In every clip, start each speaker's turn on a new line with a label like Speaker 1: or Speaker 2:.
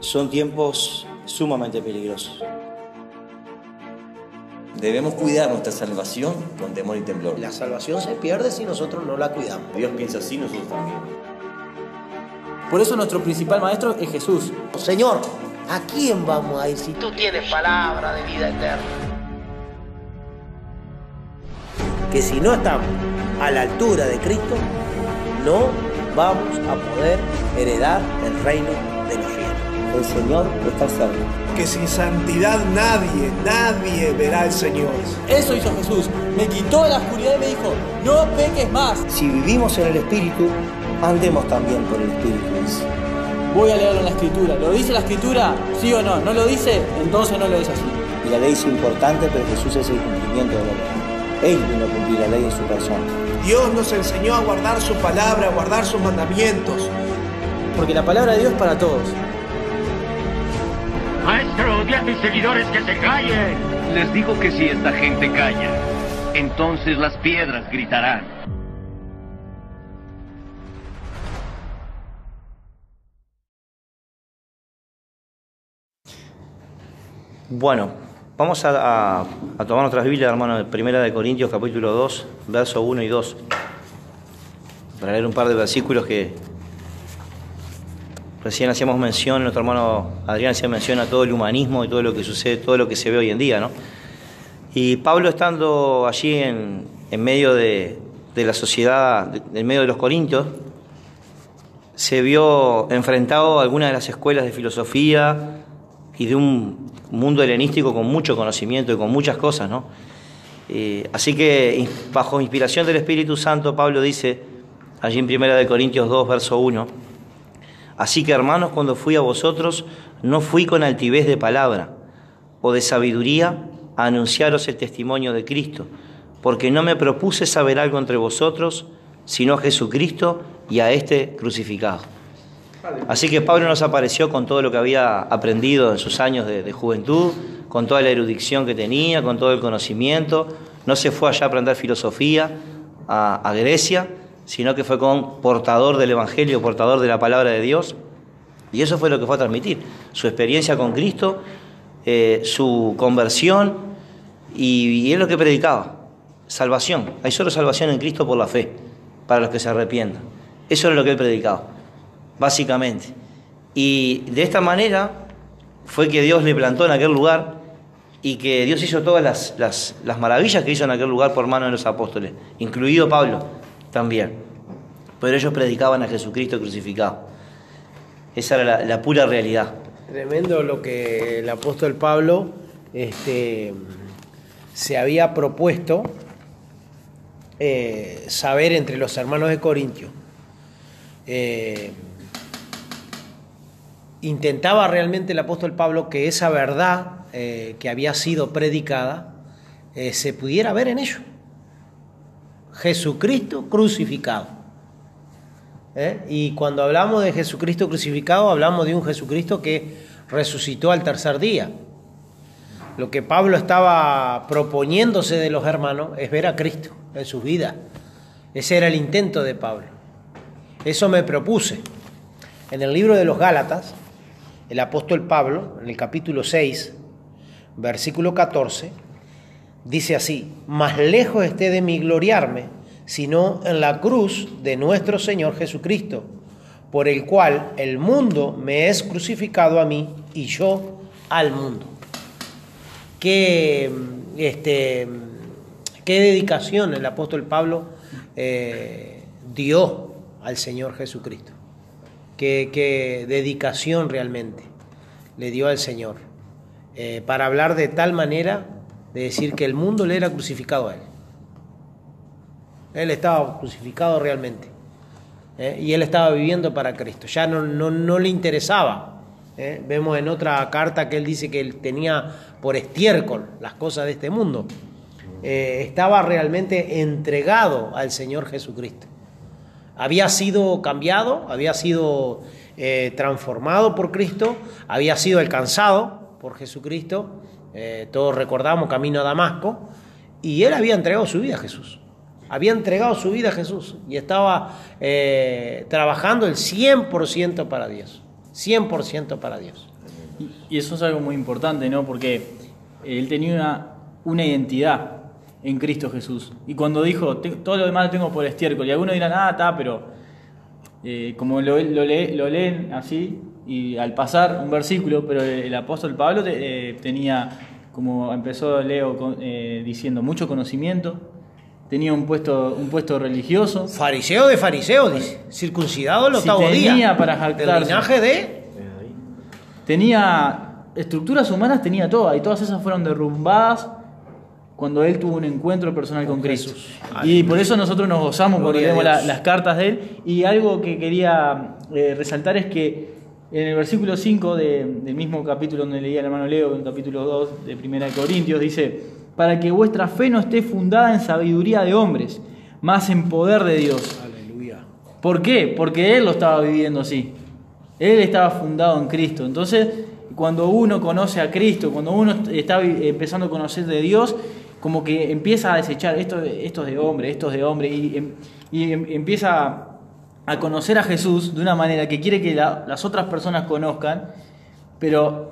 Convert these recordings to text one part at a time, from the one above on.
Speaker 1: son tiempos sumamente peligrosos.
Speaker 2: Debemos cuidar nuestra salvación con temor y temblor.
Speaker 3: La salvación se pierde si nosotros no la cuidamos.
Speaker 2: Dios piensa así, nosotros también.
Speaker 4: Por eso nuestro principal maestro es Jesús.
Speaker 3: Señor, ¿a quién vamos a ir si tú tienes palabra de vida eterna? Que si no estamos a la altura de Cristo, no vamos a poder heredar el reino.
Speaker 1: El Señor está cerca.
Speaker 5: Que sin santidad nadie, nadie verá al Señor.
Speaker 4: Eso hizo Jesús. Me quitó la oscuridad y me dijo, no peques más.
Speaker 1: Si vivimos en el Espíritu, andemos también por el Espíritu.
Speaker 4: Voy a leerlo en la Escritura. ¿Lo dice la Escritura? ¿Sí o no? ¿No lo dice? Entonces no lo es así.
Speaker 1: Y la ley es importante, pero Jesús es el cumplimiento de la ley. Él vino a cumplir la ley en su persona.
Speaker 5: Dios nos enseñó a guardar su palabra, a guardar sus mandamientos.
Speaker 4: Porque la palabra de Dios es para todos.
Speaker 6: Maestro, di a tus seguidores que se callen.
Speaker 7: Les digo que si esta gente calla, entonces las piedras gritarán.
Speaker 1: Bueno, vamos a, a, a tomar nuestras Biblias, hermano, Primera de Corintios, capítulo 2, verso 1 y 2. Para leer un par de versículos que recién hacíamos mención, nuestro hermano Adrián hacía mención a todo el humanismo y todo lo que sucede, todo lo que se ve hoy en día, ¿no? Y Pablo estando allí en, en medio de, de, la sociedad, en medio de los corintios, se vio enfrentado a algunas de las escuelas de filosofía y de un mundo helenístico con mucho conocimiento y con muchas cosas, ¿no? Eh, así que bajo inspiración del Espíritu Santo, Pablo dice, allí en 1 Corintios 2, verso 1, Así que hermanos, cuando fui a vosotros, no fui con altivez de palabra o de sabiduría a anunciaros el testimonio de Cristo, porque no me propuse saber algo entre vosotros, sino a Jesucristo y a este crucificado. Así que Pablo nos apareció con todo lo que había aprendido en sus años de, juventud, con toda la erudición que tenía, con todo el conocimiento. No se fue allá a aprender filosofía a, a Grecia, sino que fue con portador del Evangelio, portador de la palabra de Dios. Y eso fue lo que fue a transmitir, su experiencia con Cristo, eh, su conversión, y, y es lo que predicaba, salvación. Hay solo salvación en Cristo por la fe, para los que se arrepientan. Eso era lo que él predicaba, básicamente. Y de esta manera fue que Dios le plantó en aquel lugar y que Dios hizo todas las, las, las maravillas que hizo en aquel lugar por mano de los apóstoles, incluido Pablo también. Pero ellos predicaban a Jesucristo crucificado. Esa era la, pura realidad.
Speaker 3: Tremendo lo que el apóstol Pablo este, se había propuesto eh, saber entre los hermanos de Corintio. Eh, intentaba realmente el apóstol Pablo que esa verdad eh, que había sido predicada se pudiera ver en ellos. Jesucristo crucificado. ¿Eh? Y cuando hablamos de Jesucristo crucificado, hablamos de un Jesucristo que resucitó al tercer día. Lo que Pablo estaba proponiéndose de los hermanos es ver a Cristo en sus vidas. Ese era el intento de Pablo. Eso me propuse. En el libro de los Gálatas, el apóstol Pablo, en el capítulo 6, versículo 14, dice así, más lejos esté de mí gloriarme, sino en la cruz de nuestro Señor Jesucristo, por el cual el mundo me es crucificado a mí y yo al mundo. Qué, este, qué dedicación el apóstol Pablo eh, dio al Señor Jesucristo. Qué, qué, dedicación realmente le dio al Señor eh, para hablar de tal manera de decir que el mundo le era crucificado a él. Él estaba crucificado realmente. ¿eh? Y él estaba viviendo para Cristo. Ya no, no, no le interesaba. ¿eh? Vemos en otra carta que él dice que él tenía por estiércol las cosas de este mundo. Eh, estaba realmente entregado al Señor Jesucristo. Había sido cambiado, había sido transformado por Cristo, había sido alcanzado por Jesucristo eh, todos recordamos camino a Damasco, y él había entregado su vida a Jesús. Había entregado su vida a Jesús y estaba eh, trabajando el 100% para Dios. 100% para Dios.
Speaker 4: Y- eso es algo muy importante, ¿no? Porque él tenía una, una identidad en Cristo Jesús. Y cuando dijo, "Te- todo lo demás lo tengo por estiércol, y algunos dirán, ah, está, pero eh, como lo, lo leen así, y al pasar un versículo, pero el, el apóstol Pablo te- eh, tenía, como empezó Leo con- eh, diciendo, mucho conocimiento, tenía un puesto, un puesto religioso,
Speaker 3: Fariseo de fariseo, dice. Circuncidado el
Speaker 4: Si
Speaker 3: octavo día.
Speaker 4: tenía para
Speaker 3: Del
Speaker 4: jactarse.
Speaker 3: linaje de.
Speaker 4: tenía estructuras humanas, tenía todas, y todas esas fueron derrumbadas cuando él tuvo un encuentro personal con, Cristo. Y por eso nosotros nos gozamos
Speaker 3: a
Speaker 4: leemos la- las cartas de él. Y algo que quería eh, resaltar es que en el versículo 5 de- del mismo capítulo donde leía el hermano Leo, en el capítulo 2 de Primera de Corintios, dice, para que vuestra fe no esté fundada en sabiduría de hombres, más en poder de Dios.
Speaker 3: Aleluya.
Speaker 4: ¿Por qué? Porque él lo estaba viviendo así. Él estaba fundado en Cristo. Entonces, cuando uno conoce a Cristo, cuando uno está empezando a conocer de Dios, como que empieza a desechar esto, esto es de hombre, esto es de hombre, y, em- y em- empieza a conocer a Jesús de una manera que quiere que la- las otras personas conozcan, pero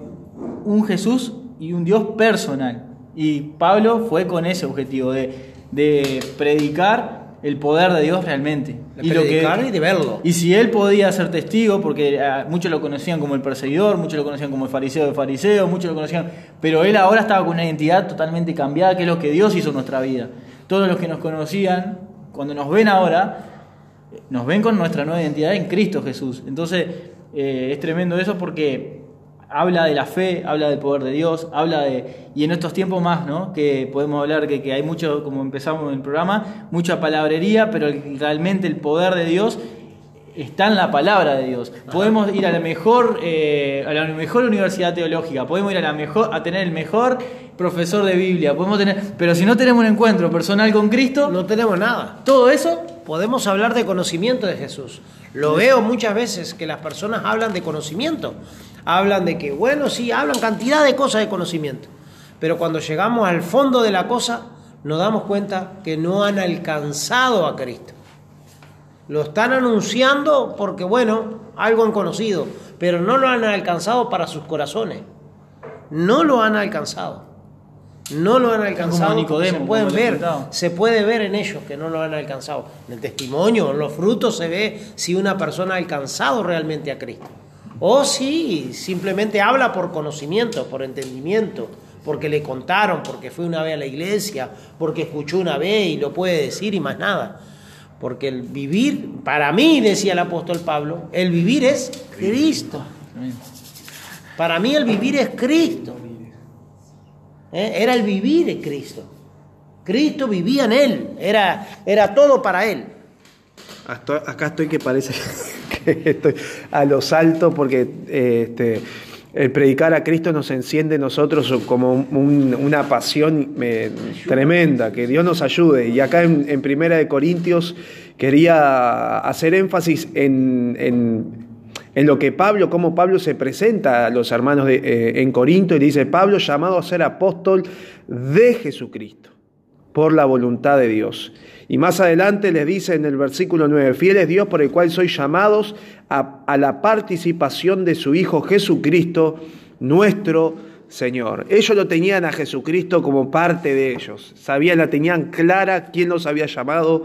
Speaker 4: un Jesús y un Dios personal. Y Pablo fue con ese objetivo, de, de predicar el poder de Dios realmente.
Speaker 3: De predicar y de verlo.
Speaker 4: Y si él podía ser testigo, porque ah, muchos lo conocían como el perseguidor, muchos lo conocían como el fariseo de fariseos, muchos lo conocían, pero él ahora estaba con una identidad totalmente cambiada, que es lo que Dios hizo en nuestra vida. Todos los que nos conocían, cuando nos ven ahora, eh, nos ven con nuestra nueva identidad en Cristo Jesús. Entonces, eh, es tremendo eso porque habla de la fe, habla del poder de Dios, habla de... Y en estos tiempos más, ¿no? Que podemos hablar que, que hay mucho, como empezamos en el programa, mucha palabrería, pero realmente el poder de Dios está en la palabra de Dios. Podemos ir a la mejor, eh, a la mejor universidad teológica, podemos ir a la mejor, a tener el mejor profesor de Biblia, podemos tener, pero si no tenemos un encuentro personal con Cristo,
Speaker 3: No tenemos nada.
Speaker 4: todo eso
Speaker 3: Podemos hablar de conocimiento de Jesús. Lo veo muchas veces que las personas hablan de conocimiento. Hablan de que, bueno, sí, hablan cantidad de cosas de conocimiento. Pero cuando llegamos al fondo de la cosa, nos damos cuenta que no han alcanzado a Cristo. Lo están anunciando porque, bueno, algo han conocido, pero no lo han alcanzado para sus corazones. No lo han alcanzado. No lo han alcanzado.
Speaker 4: Nicodemo,
Speaker 3: se pueden
Speaker 4: como
Speaker 3: ver, se puede ver en ellos que no lo han alcanzado. En el testimonio, en los frutos se ve si una persona ha alcanzado realmente a Cristo. O si simplemente habla por conocimiento, por entendimiento, porque le contaron, porque fue una vez a la iglesia, porque escuchó una vez y lo puede decir y más nada. Porque el vivir, para mí, decía el apóstol Pablo, el vivir es Cristo. Para mí el vivir es Cristo. ¿Eh? Era el vivir en Cristo. Cristo vivía en Él, era, era todo para Él.
Speaker 5: Acá estoy que parece que estoy a lo salto porque este, el predicar a Cristo nos enciende nosotros como un- una pasión eh, tremenda, que Dios nos ayude. Y acá en, en Primera de Corintios quería hacer énfasis en, en- en lo que Pablo, cómo Pablo se presenta a los hermanos eh, en Corinto y dice, Pablo llamado a ser apóstol de Jesucristo por la voluntad de Dios. Y más adelante les dice en el versículo 9, fiel es Dios por el cual sois llamados a, a la participación de su Hijo Jesucristo, nuestro Señor. Ellos lo tenían a Jesucristo como parte de ellos, sabían, la tenían clara quién los había llamado,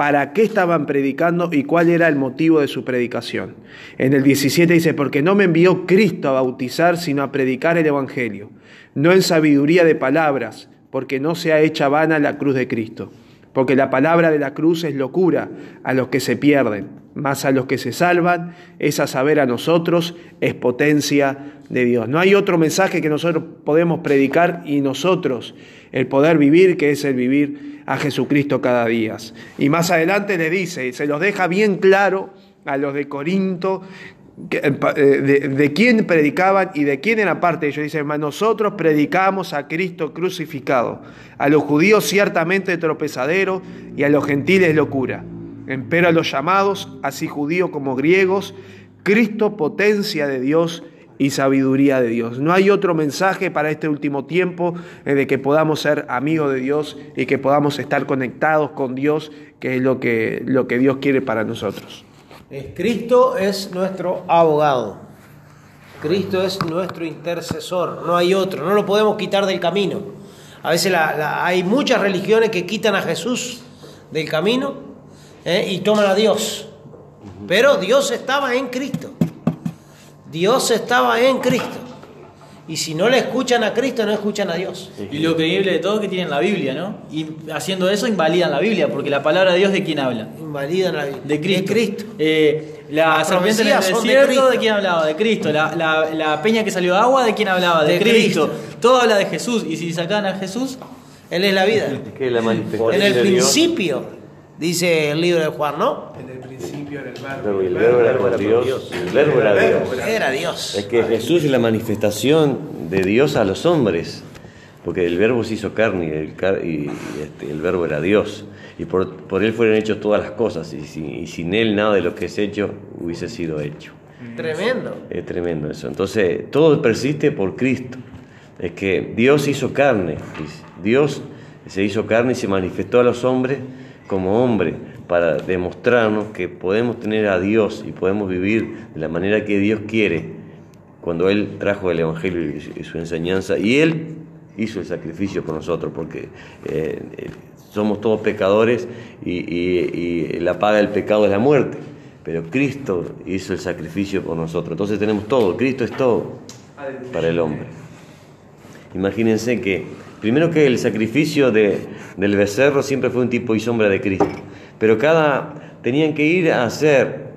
Speaker 5: para qué estaban predicando y cuál era el motivo de su predicación. En el 17 dice, porque no me envió Cristo a bautizar, sino a predicar el Evangelio, no en sabiduría de palabras, porque no sea hecha vana la cruz de Cristo. Porque la palabra de la cruz es locura a los que se pierden, más a los que se salvan, es a saber a nosotros, es potencia de Dios. No hay otro mensaje que nosotros podemos predicar y nosotros el poder vivir, que es el vivir a Jesucristo cada día. Y más adelante le dice, se los deja bien claro a los de Corinto, eh, eh, de, quién predicaban y de quién era parte ellos. Dice, "Mas nosotros predicamos a Cristo crucificado, a los judíos ciertamente tropezadero y a los gentiles locura. Pero a los llamados, así judíos como griegos, Cristo potencia de Dios y sabiduría de Dios. No hay otro mensaje para este último tiempo eh, de que podamos ser amigos de Dios y que podamos estar conectados con Dios, que es lo que, lo que Dios quiere para nosotros.
Speaker 3: Cristo es nuestro abogado. Cristo es nuestro intercesor, no hay otro, no lo podemos quitar del camino. A veces hay muchas religiones que quitan a Jesús del camino ¿eh? y toman a Dios. Pero Dios estaba en Cristo. Dios estaba en Cristo. Y si no le escuchan a Cristo, no escuchan a Dios.
Speaker 4: Y lo creíble de todo es que tienen la Biblia, ¿no? Y haciendo eso invalidan la Biblia, porque la palabra de Dios de quién habla.
Speaker 3: Invalidan la Biblia.
Speaker 4: De Cristo.
Speaker 3: De Cristo.
Speaker 4: Eh, la
Speaker 3: Las
Speaker 4: serpiente en el
Speaker 3: de
Speaker 4: desierto,
Speaker 3: Cristo.
Speaker 4: de, quién hablaba? De Cristo. La, la- la peña que salió de agua, ¿de quién hablaba? De,
Speaker 3: De
Speaker 4: Cristo.
Speaker 3: Cristo.
Speaker 4: Todo habla de Jesús. Y si sacan a Jesús,
Speaker 3: Él es la vida.
Speaker 8: que es la manifestación
Speaker 3: En el
Speaker 8: de Dios.
Speaker 3: principio, dice el libro de Juan, ¿no?
Speaker 5: En el principio era el
Speaker 8: Verbo, el verbo era con Dios, el verbo era Dios.
Speaker 3: Era Dios.
Speaker 8: Es que Jesús es la manifestación de Dios a los hombres, porque el verbo se hizo carne y el, car- y, este, el verbo era Dios. Y por, por él fueron hechas todas las cosas, y sin, y sin él nada de lo que es hecho hubiese sido hecho.
Speaker 3: Tremendo.
Speaker 8: Es tremendo eso. Entonces, todo persiste por Cristo. Es que Dios hizo carne. Dios se hizo carne y se manifestó a los hombres como hombre para demostrarnos que podemos tener a Dios y podemos vivir de la manera que Dios quiere cuando Él trajo el Evangelio y su- enseñanza. Y Él hizo el sacrificio por nosotros porque eh, eh, somos todos pecadores y, y- y la paga del pecado es la muerte. Pero Cristo hizo el sacrificio por nosotros. Entonces tenemos todo. Cristo es todo para el hombre. Imagínense que, primero que el sacrificio de- del becerro siempre fue un tipo y sombra de Cristo, pero cada, tenían que ir a hacer,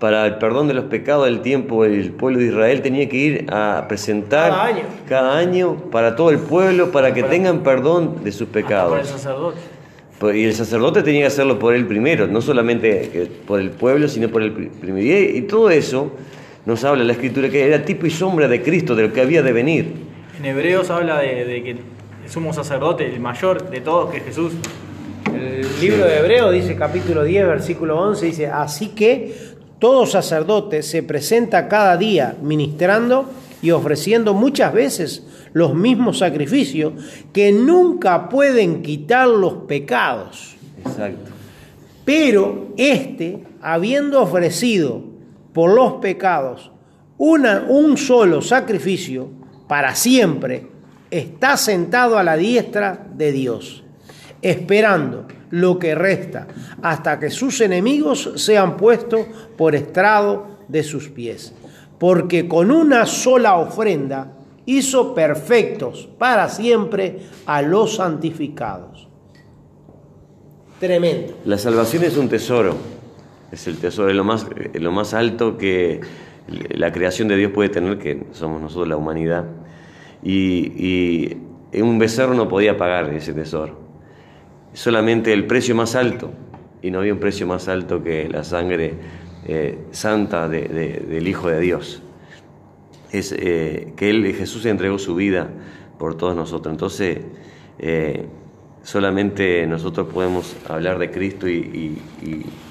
Speaker 8: para el perdón de los pecados del tiempo, el pueblo de Israel tenía que ir a presentar
Speaker 3: Cada año.
Speaker 8: cada año para todo el pueblo, para que tengan perdón de sus
Speaker 4: por el
Speaker 8: pecados.
Speaker 4: sacerdote.
Speaker 8: Pues, Y el sacerdote tenía que hacerlo por él primero, no solamente por el pueblo, sino por el pri- primero. Y, todo eso nos habla la escritura que era tipo y sombra de Cristo, de lo que había de venir.
Speaker 4: En Hebreos habla de, de que el sumo sacerdote, el mayor de todos, que es Jesús.
Speaker 3: El libro de Hebreo dice, capítulo 10, versículo 11, dice, así que todo sacerdote se presenta cada día ministrando y ofreciendo muchas veces los mismos sacrificios que nunca pueden quitar los pecados.
Speaker 8: Exacto.
Speaker 3: Pero éste, habiendo ofrecido por los pecados una- un solo sacrificio para siempre, está sentado a la diestra de Dios, esperando lo que resta hasta que sus enemigos sean puestos por estrado de sus pies. Porque con una sola ofrenda hizo perfectos para siempre a los santificados. Tremendo.
Speaker 8: La salvación es un tesoro, es el tesoro, es lo más, es lo más alto que la creación de Dios puede tener, que somos nosotros la humanidad. Y, un becerro no podía pagar ese tesoro. Solamente el precio más alto, y no había un precio más alto que la sangre eh, santa de- de- del Hijo de Dios. Es eh, que él, Jesús entregó su vida por todos nosotros. Entonces, eh, solamente nosotros podemos hablar de Cristo y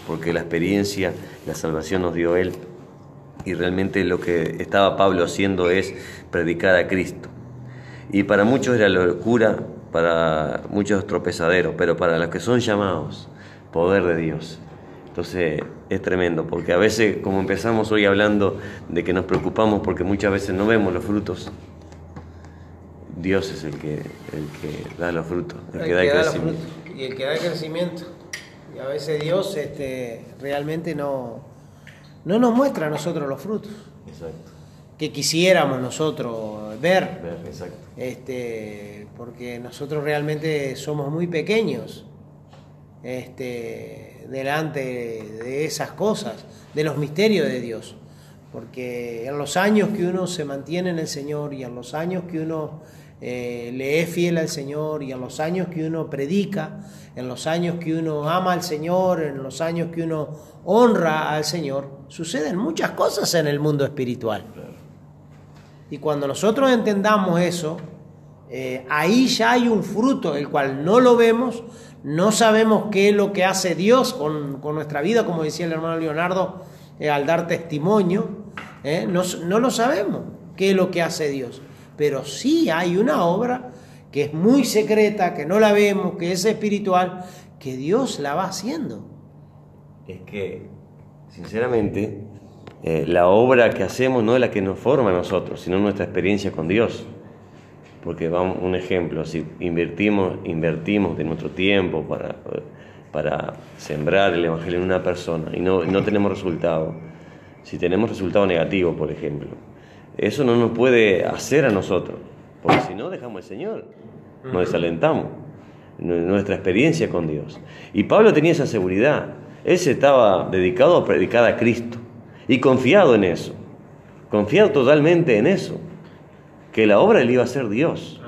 Speaker 8: porque la experiencia, la salvación nos dio Él. Y realmente lo que estaba Pablo haciendo es predicar a Cristo. Y para muchos era locura, para muchos tropezaderos, pero para los que son llamados, poder de Dios. Entonces es tremendo, porque a veces, como empezamos hoy hablando de que nos preocupamos porque muchas veces no vemos los frutos, Dios es el que, el que da los frutos, el, que da el crecimiento.
Speaker 3: frutos y el que da el crecimiento. Y a veces Dios este, realmente no, no nos muestra a nosotros los frutos
Speaker 8: Exacto.
Speaker 3: Que quisiéramos nosotros ver,
Speaker 8: Ver, Exacto.
Speaker 3: este, porque nosotros realmente somos muy pequeños este, delante de esas cosas, de los misterios de Dios. Porque en los años que uno se mantiene en el Señor y en los años que uno eh, le es fiel al Señor y en los años que uno predica, en los años que uno ama al Señor, en los años que uno honra al Señor, suceden muchas cosas en el mundo espiritual. Y cuando nosotros entendamos eso, eh, ahí ya hay un fruto, el cual no lo vemos, no sabemos qué es lo que hace Dios con, con nuestra vida, como decía el hermano Leonardo, eh, al dar testimonio, eh, no, no lo sabemos qué es lo que hace Dios, pero sí hay una obra que es muy secreta, que no la vemos, que es espiritual, que Dios la va haciendo.
Speaker 8: Es que, sinceramente, eh, la obra que hacemos no es la que nos forma a nosotros, sino nuestra experiencia con Dios. Porque vamos, un ejemplo, si invertimos, invertimos de nuestro tiempo para, para sembrar el Evangelio en una persona y no, no tenemos resultado, si tenemos resultado negativo, por ejemplo, eso no nos puede hacer a nosotros, porque si no dejamos al Señor, nos desalentamos, nu- nuestra experiencia con Dios. Y Pablo tenía esa seguridad, él se estaba dedicado a predicar a Cristo y confiado en eso, confiado totalmente en eso, que la obra le iba a ser Dios.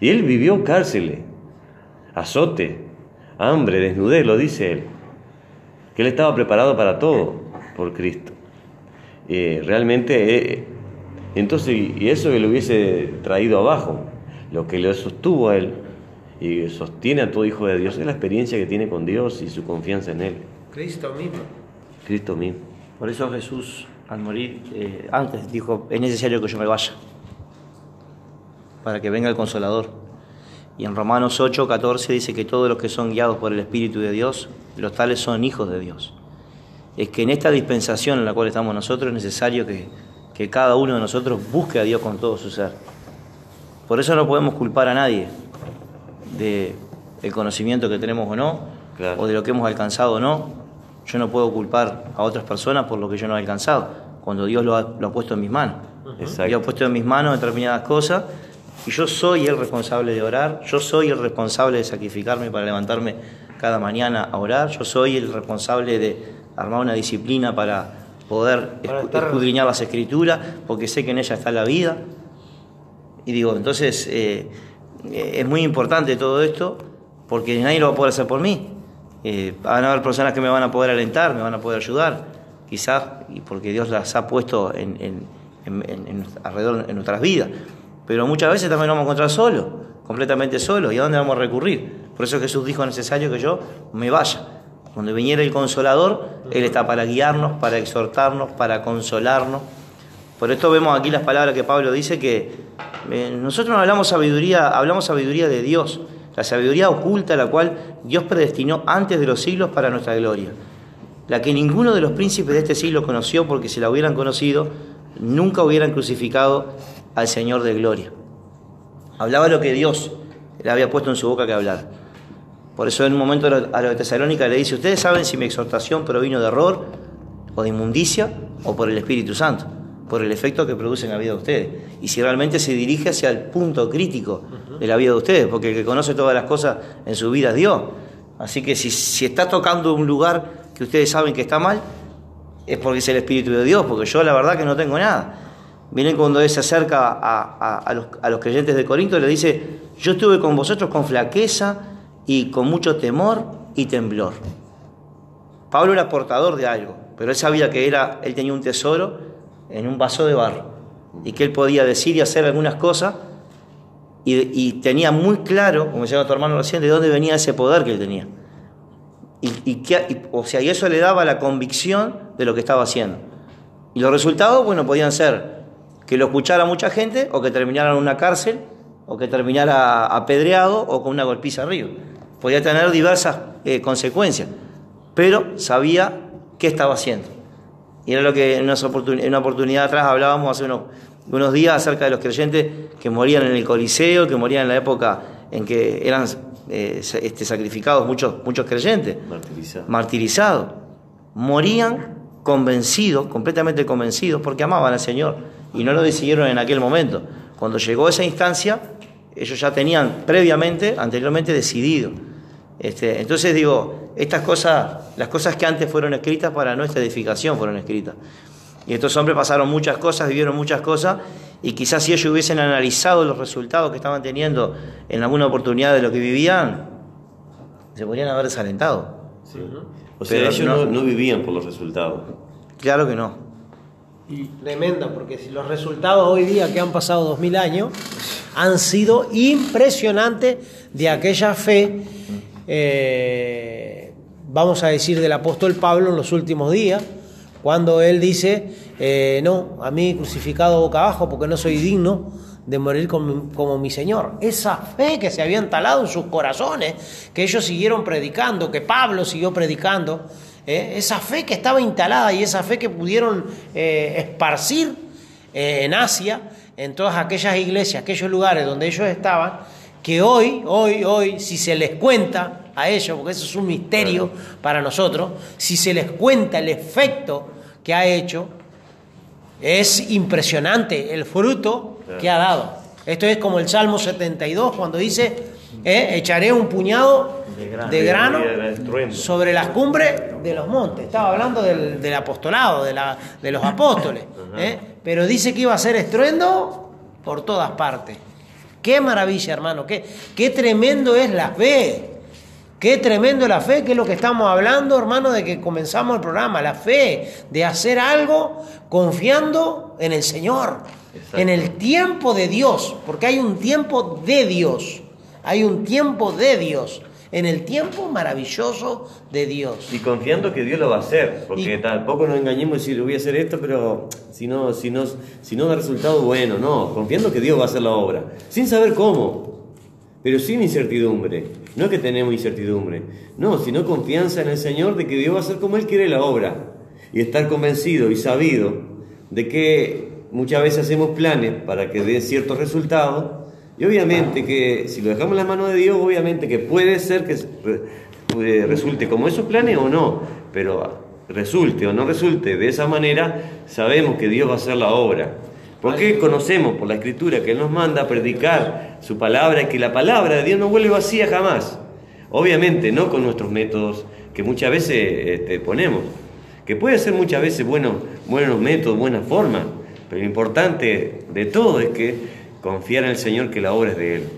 Speaker 8: Y él vivió cárceles, azote, hambre, desnudez, lo dice él, que él estaba preparado para todo por Cristo. Eh, realmente, eh, entonces, y eso que lo hubiese traído abajo, lo que lo sostuvo a él y sostiene a todo hijo de Dios es la experiencia que tiene con Dios y su confianza en él,
Speaker 3: Cristo mismo.
Speaker 8: Cristo mismo.
Speaker 1: Por eso Jesús, al morir, eh, antes dijo, es necesario que yo me vaya, para que venga el consolador. Y en Romanos 8, 14 dice que todos los que son guiados por el Espíritu de Dios, los tales son hijos de Dios. Es que en esta dispensación en la cual estamos nosotros es necesario que, que cada uno de nosotros busque a Dios con todo su ser. Por eso no podemos culpar a nadie de el conocimiento que tenemos o no,
Speaker 8: Claro.
Speaker 1: o de lo que hemos alcanzado o no. Yo no puedo culpar a otras personas por lo que yo no he alcanzado, cuando Dios lo ha, lo ha puesto en mis manos.
Speaker 8: Exacto.
Speaker 1: Dios ha puesto en mis manos determinadas cosas y yo soy el responsable de orar, yo soy el responsable de sacrificarme para levantarme cada mañana a orar, yo soy el responsable de armar una disciplina para poder
Speaker 3: Para estar-
Speaker 1: escudriñar las escrituras, porque sé que en ella está la vida. Y digo, entonces eh, eh, es muy importante todo esto, porque nadie lo va a poder hacer por mí. Eh, van a haber personas que me van a poder alentar, me van a poder ayudar, quizás, y porque Dios las ha puesto en, en- alrededor en nuestras vidas. Pero muchas veces también nos vamos a encontrar solos, completamente solos. ¿Y a dónde vamos a recurrir? Por eso Jesús dijo necesario que yo me vaya. Cuando viniera el consolador, Él está para guiarnos, para exhortarnos, para consolarnos. Por esto vemos aquí las palabras que Pablo dice que eh, nosotros no hablamos sabiduría, hablamos sabiduría de Dios, la sabiduría oculta la cual Dios predestinó antes de los siglos para nuestra gloria. La que ninguno de los príncipes de este siglo conoció porque si la hubieran conocido, nunca hubieran crucificado al Señor de gloria. Hablaba lo que Dios le había puesto en su boca que hablar. Por eso en un momento a los de Tesalónica le dice, ustedes saben si mi exhortación provino de error o de inmundicia o por el Espíritu Santo, por el efecto que produce en la vida de ustedes. Y si realmente se dirige hacia el punto crítico de la vida de ustedes, porque el que conoce todas las cosas en su vida es Dios. Así que si, si está tocando un lugar que ustedes saben que está mal, es porque es el Espíritu de Dios, porque yo la verdad que no tengo nada. Miren cuando él se acerca a, a- a los, a los creyentes de Corinto, le dice, yo estuve con vosotros con flaqueza y con mucho temor y temblor. Pablo era portador de algo, pero él sabía que era, él tenía un tesoro en un vaso de barro y que él podía decir y hacer algunas cosas y, tenía muy claro, como decía tu hermano recién, de dónde venía ese poder que él tenía. Y, que- o sea, y eso le daba la convicción de lo que estaba haciendo. Y los resultados, bueno, podían ser que lo escuchara mucha gente, o que terminara en una cárcel, o que terminara apedreado, o con una golpiza arriba. Podía tener diversas eh, consecuencias, pero sabía qué estaba haciendo. Y era lo que en, unas oportun- en una oportunidad atrás hablábamos hace unos, unos días acerca de los creyentes que morían en el Coliseo, que morían en la época en que eran eh, este, sacrificados muchos, muchos creyentes
Speaker 8: Martirizado.
Speaker 1: martirizados, morían convencidos, completamente convencidos, porque amaban al Señor y no lo decidieron en aquel momento. Cuando llegó esa instancia, ellos ya tenían previamente, anteriormente decidido. Este, entonces digo, estas cosas, las cosas que antes fueron escritas para nuestra edificación fueron escritas. Y estos hombres pasaron muchas cosas, vivieron muchas cosas, y quizás si ellos hubiesen analizado los resultados que estaban teniendo en alguna oportunidad de lo que vivían, se podrían haber desalentado.
Speaker 8: O sea,
Speaker 1: Pero
Speaker 8: ellos
Speaker 1: no-
Speaker 8: vivían por los resultados.
Speaker 1: Claro que no.
Speaker 3: Tremendo, porque si los resultados hoy día que han pasado dos mil años han sido impresionantes de aquella fe, eh, vamos a decir, del apóstol Pablo en los últimos días, cuando él dice, eh, no, a mí crucificado boca abajo porque no soy digno de morir como, mi Señor. Esa fe que se había entalado en sus corazones, que ellos siguieron predicando, que Pablo siguió predicando, ¿eh? esa fe que estaba instalada y esa fe que pudieron eh, esparcir en Asia, en todas aquellas iglesias, aquellos lugares donde ellos estaban, que hoy, hoy, hoy, si se les cuenta a ellos, porque eso es un misterio para nosotros, si se les cuenta el efecto que ha hecho, es impresionante el fruto que ha dado. Esto es como el Salmo 72 cuando dice, eh, echaré un puñado de grano, sobre las cumbres de los montes. Estaba hablando del, del apostolado, de, la, de los apóstoles. eh, Pero dice que iba a ser estruendo por todas partes. Qué maravilla, hermano. Qué, qué tremendo es la fe. Qué tremendo la fe, que es lo que estamos hablando, hermano, de que comenzamos el programa. La fe de hacer algo confiando en el Señor, en el tiempo de Dios, porque hay un tiempo de Dios. Hay un tiempo de Dios, en el tiempo maravilloso de Dios.
Speaker 8: Y confiando que Dios lo va a hacer, porque
Speaker 3: Y-
Speaker 8: tampoco nos engañemos y decir voy a hacer esto, pero si no, si no, si no da resultado, bueno, no, confiando que Dios va a hacer la obra, sin saber cómo, pero sin incertidumbre. No es que tenemos incertidumbre, no, sino confianza en el Señor de que Dios va a hacer como Él quiere la obra. Y estar convencido y sabido de que muchas veces hacemos planes para que den ciertos resultados. Y obviamente que si lo dejamos en la mano de Dios, obviamente que puede ser que resulte como esos planes o no, pero resulte o no resulte de esa manera, sabemos que Dios va a hacer la obra. Porque conocemos por la escritura que Él nos manda a predicar su palabra y que la palabra de Dios no vuelve vacía jamás. Obviamente, no con nuestros métodos que muchas veces este, ponemos, que puede ser muchas veces buenos, buenos métodos, buenas formas, pero lo importante de todo es que confiar en el Señor que la obra es de Él.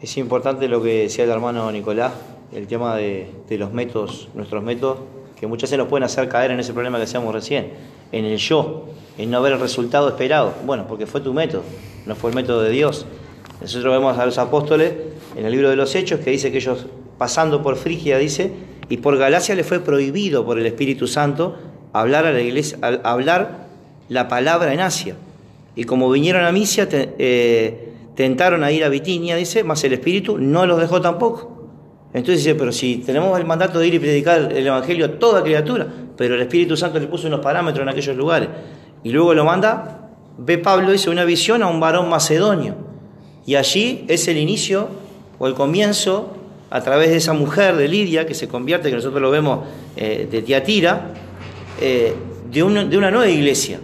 Speaker 1: Es importante lo que decía el hermano Nicolás, el tema de, los métodos, nuestros métodos, que muchas veces nos pueden hacer caer en ese problema que decíamos recién, en el yo, en no ver el resultado esperado. Bueno, porque fue tu método, no fue el método de Dios. Nosotros vemos a los apóstoles en el libro de los Hechos que dice que ellos, pasando por Frigia, dice, y por Galacia le fue prohibido por el Espíritu Santo hablar a la iglesia, hablar la palabra en Asia. Y como vinieron a Misia, te- eh, tentaron a ir a Bitinia, dice, mas el Espíritu no los dejó tampoco. Entonces dice, pero si tenemos el mandato de ir y predicar el Evangelio a toda criatura, pero el Espíritu Santo le puso unos parámetros en aquellos lugares. Y luego lo manda, ve Pablo, dice, una visión a un varón macedonio. Y allí es el inicio o el comienzo, a través de esa mujer de Lidia, que se convierte, que nosotros lo vemos eh, de Tiatira, eh, de una nueva iglesia.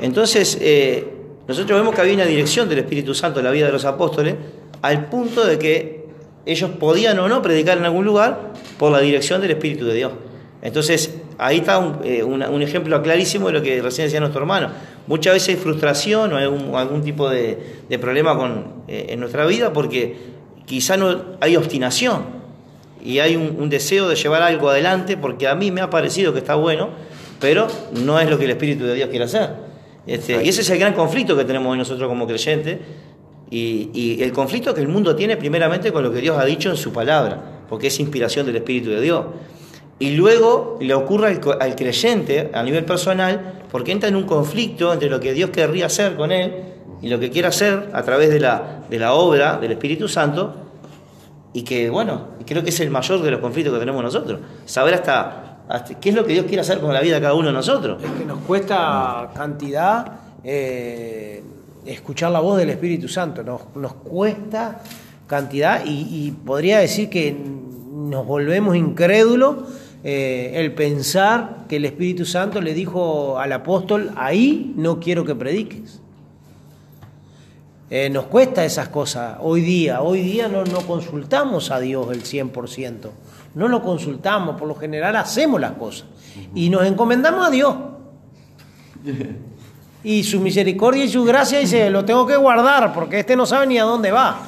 Speaker 1: Entonces, eh, nosotros vemos que había una dirección del Espíritu Santo en la vida de los apóstoles, al punto de que ellos podían o no predicar en algún lugar por la dirección del Espíritu de Dios. Entonces, ahí está un, eh, un ejemplo clarísimo de lo que recién decía nuestro hermano. Muchas veces hay frustración o algún, algún tipo de, de problema con, eh, en nuestra vida porque quizá no hay obstinación y hay un, un deseo de llevar algo adelante porque a mí me ha parecido que está bueno, pero no es lo que el Espíritu de Dios quiere hacer. Este, y ese es el gran conflicto que tenemos hoy nosotros como creyentes y, y el conflicto que el mundo tiene primeramente con lo que Dios ha dicho en su palabra, porque es inspiración del Espíritu de Dios. Y luego le ocurre al, creyente a nivel personal, porque entra en un conflicto entre lo que Dios querría hacer con él y lo que quiere hacer a través de la, de la obra del Espíritu Santo, y que, bueno, creo que es el mayor de los conflictos que tenemos nosotros. Saber hasta qué es lo que Dios quiere hacer con la vida de cada uno de nosotros.
Speaker 3: Es que nos cuesta cantidad eh, escuchar la voz del Espíritu Santo, nos, nos cuesta cantidad y, podría decir que nos volvemos incrédulos eh, el pensar que el Espíritu Santo le dijo al apóstol, ahí no quiero que prediques. Eh, nos cuesta esas cosas hoy día. Hoy día no, no consultamos a Dios el 100%. No lo consultamos, por lo general hacemos las cosas. Y nos encomendamos a Dios. Y su misericordia y su gracia dice, lo tengo que guardar porque este no sabe ni a dónde va.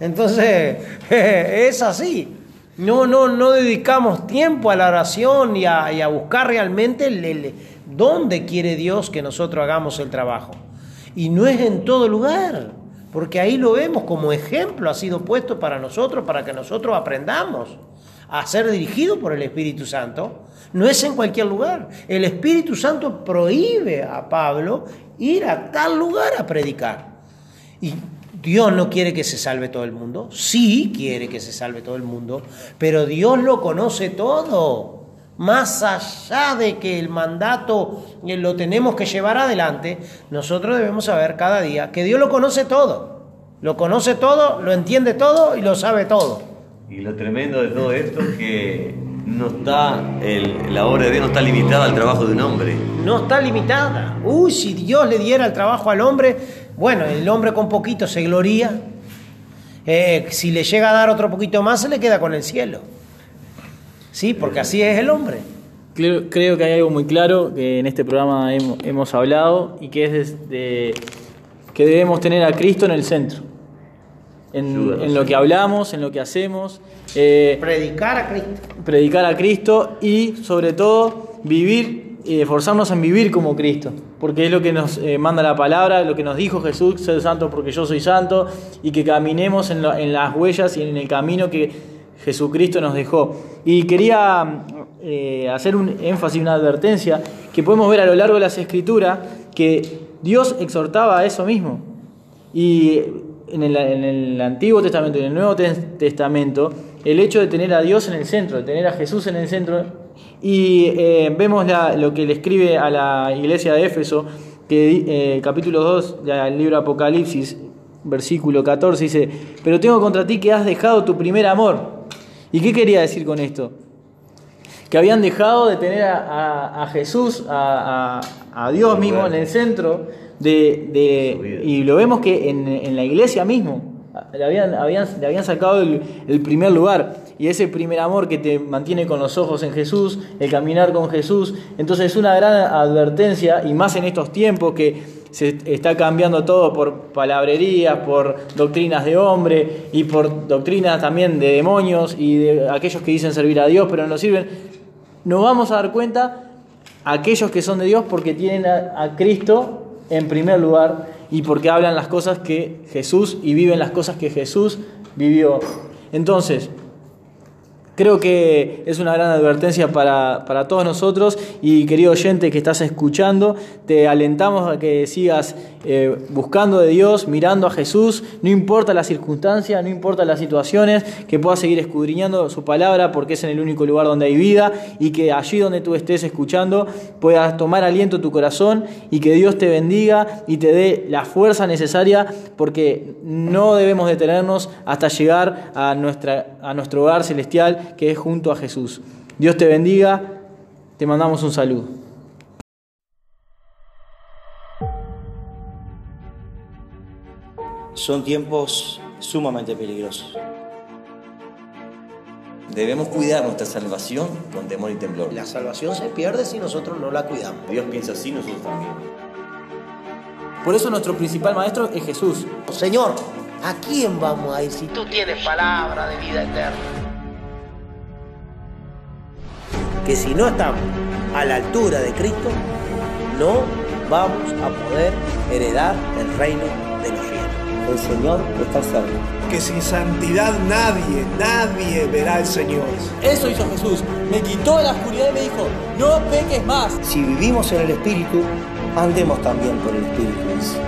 Speaker 3: Entonces, es así. No, no, no dedicamos tiempo a la oración y a, buscar realmente el- dónde quiere Dios que nosotros hagamos el trabajo. Y no es en todo lugar, porque ahí lo vemos como ejemplo, ha sido puesto para nosotros, para que nosotros aprendamos a ser dirigidos por el Espíritu Santo. No es en cualquier lugar. El Espíritu Santo prohíbe a Pablo ir a tal lugar a predicar. Y Dios no quiere que se salve todo el mundo. Sí quiere que se salve todo el mundo, pero Dios lo conoce todo. Más allá de que el mandato eh, lo tenemos que llevar adelante, nosotros debemos saber cada día que Dios lo conoce todo. Lo conoce todo, lo entiende todo y lo sabe todo.
Speaker 8: Y lo tremendo de todo esto es que no está el- la obra de Dios no está limitada al trabajo de un hombre.
Speaker 3: No está limitada. Uy, si Dios le diera el trabajo al hombre, bueno, el hombre con poquito se gloría. Eh, si le llega a dar otro poquito más, se le queda con el cielo. Sí, porque así es el hombre.
Speaker 4: Creo, creo que hay algo muy claro que en este programa hemos, hemos hablado y que es de, que debemos tener a Cristo en el centro. En, lo que hablamos, en lo que hacemos, eh,
Speaker 3: Predicar a Cristo.
Speaker 4: predicar a Cristo y sobre todo vivir, y esforzarnos en vivir como Cristo, porque es lo que nos eh, manda la palabra, lo que nos dijo Jesús, ser santo porque yo soy santo, y que caminemos en, lo- en las huellas y en el camino que Jesucristo nos dejó. Y quería eh, hacer un énfasis, una advertencia, que podemos ver a lo largo de las escrituras, que Dios exhortaba a eso mismo. Y en el, en el Antiguo Testamento y en el Nuevo Tes- Testamento, el hecho de tener a Dios en el centro, de tener a Jesús en el centro, y eh, vemos la- lo que le escribe a la iglesia de Éfeso, que eh, capítulo 2 del libro Apocalipsis, versículo 14, dice, pero tengo contra ti que has dejado tu primer amor. ¿Y qué quería decir con esto? que habían dejado de tener a, a- a Jesús, a, Dios mismo en el centro, de, de- y lo vemos que en, en la iglesia mismo, le habían, habían, le habían sacado el, el primer lugar, y ese primer amor que te mantiene con los ojos en Jesús, el caminar con Jesús, entonces es una gran advertencia, y más en estos tiempos que se está cambiando todo por palabrerías, por doctrinas de hombre y por doctrinas también de demonios y de aquellos que dicen servir a Dios pero no sirven. Nos vamos a dar cuenta aquellos que son de Dios porque tienen a, a Cristo en primer lugar y porque hablan las cosas que Jesús y viven las cosas que Jesús vivió. Entonces, Creo que es una gran advertencia para, para todos nosotros y querido oyente que estás escuchando, te alentamos a que sigas eh, buscando de Dios, mirando a Jesús, no importa la circunstancia, no importa las situaciones, que puedas seguir escudriñando su palabra porque es en el único lugar donde hay vida y que allí donde tú estés escuchando puedas tomar aliento tu corazón y que Dios te bendiga y te dé la fuerza necesaria porque no debemos detenernos hasta llegar a, nuestra, a nuestro hogar celestial que es junto a Jesús. Dios te bendiga, te mandamos un saludo.
Speaker 1: Son tiempos sumamente peligrosos.
Speaker 2: Debemos cuidar nuestra salvación con temor y temblor.
Speaker 3: La salvación se pierde si nosotros no la cuidamos.
Speaker 8: Dios piensa así, nosotros también.
Speaker 4: Por eso nuestro principal maestro es Jesús.
Speaker 3: Señor, ¿a quién vamos a ir si tú tienes palabra de vida eterna? Que si no estamos a la altura de Cristo, no vamos a poder heredar el reino de los cielos.
Speaker 2: El Señor está cerca.
Speaker 5: Que sin santidad nadie, nadie verá al Señor.
Speaker 4: Eso hizo Jesús. Me quitó la oscuridad y me dijo, no peques más.
Speaker 1: Si vivimos en el Espíritu, andemos también por el Espíritu. dice.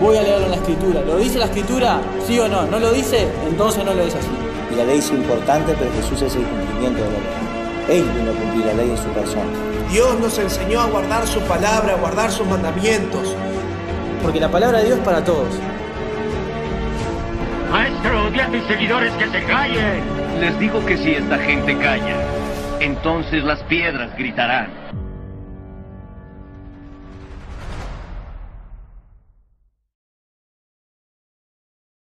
Speaker 4: Voy a leerlo en la escritura. ¿Lo dice la escritura? ¿Sí o no? ¿No lo dice? Entonces no lo es así.
Speaker 1: Y la ley es importante, pero Jesús es el cumplimiento de la ley. Él vino a cumplir la ley en su persona.
Speaker 5: Dios nos enseñó a guardar su palabra, a guardar sus mandamientos.
Speaker 4: Porque la palabra de Dios es para todos.
Speaker 6: Maestro, di a tus seguidores que se callen.
Speaker 7: Les digo que si esta gente calla, entonces las piedras gritarán.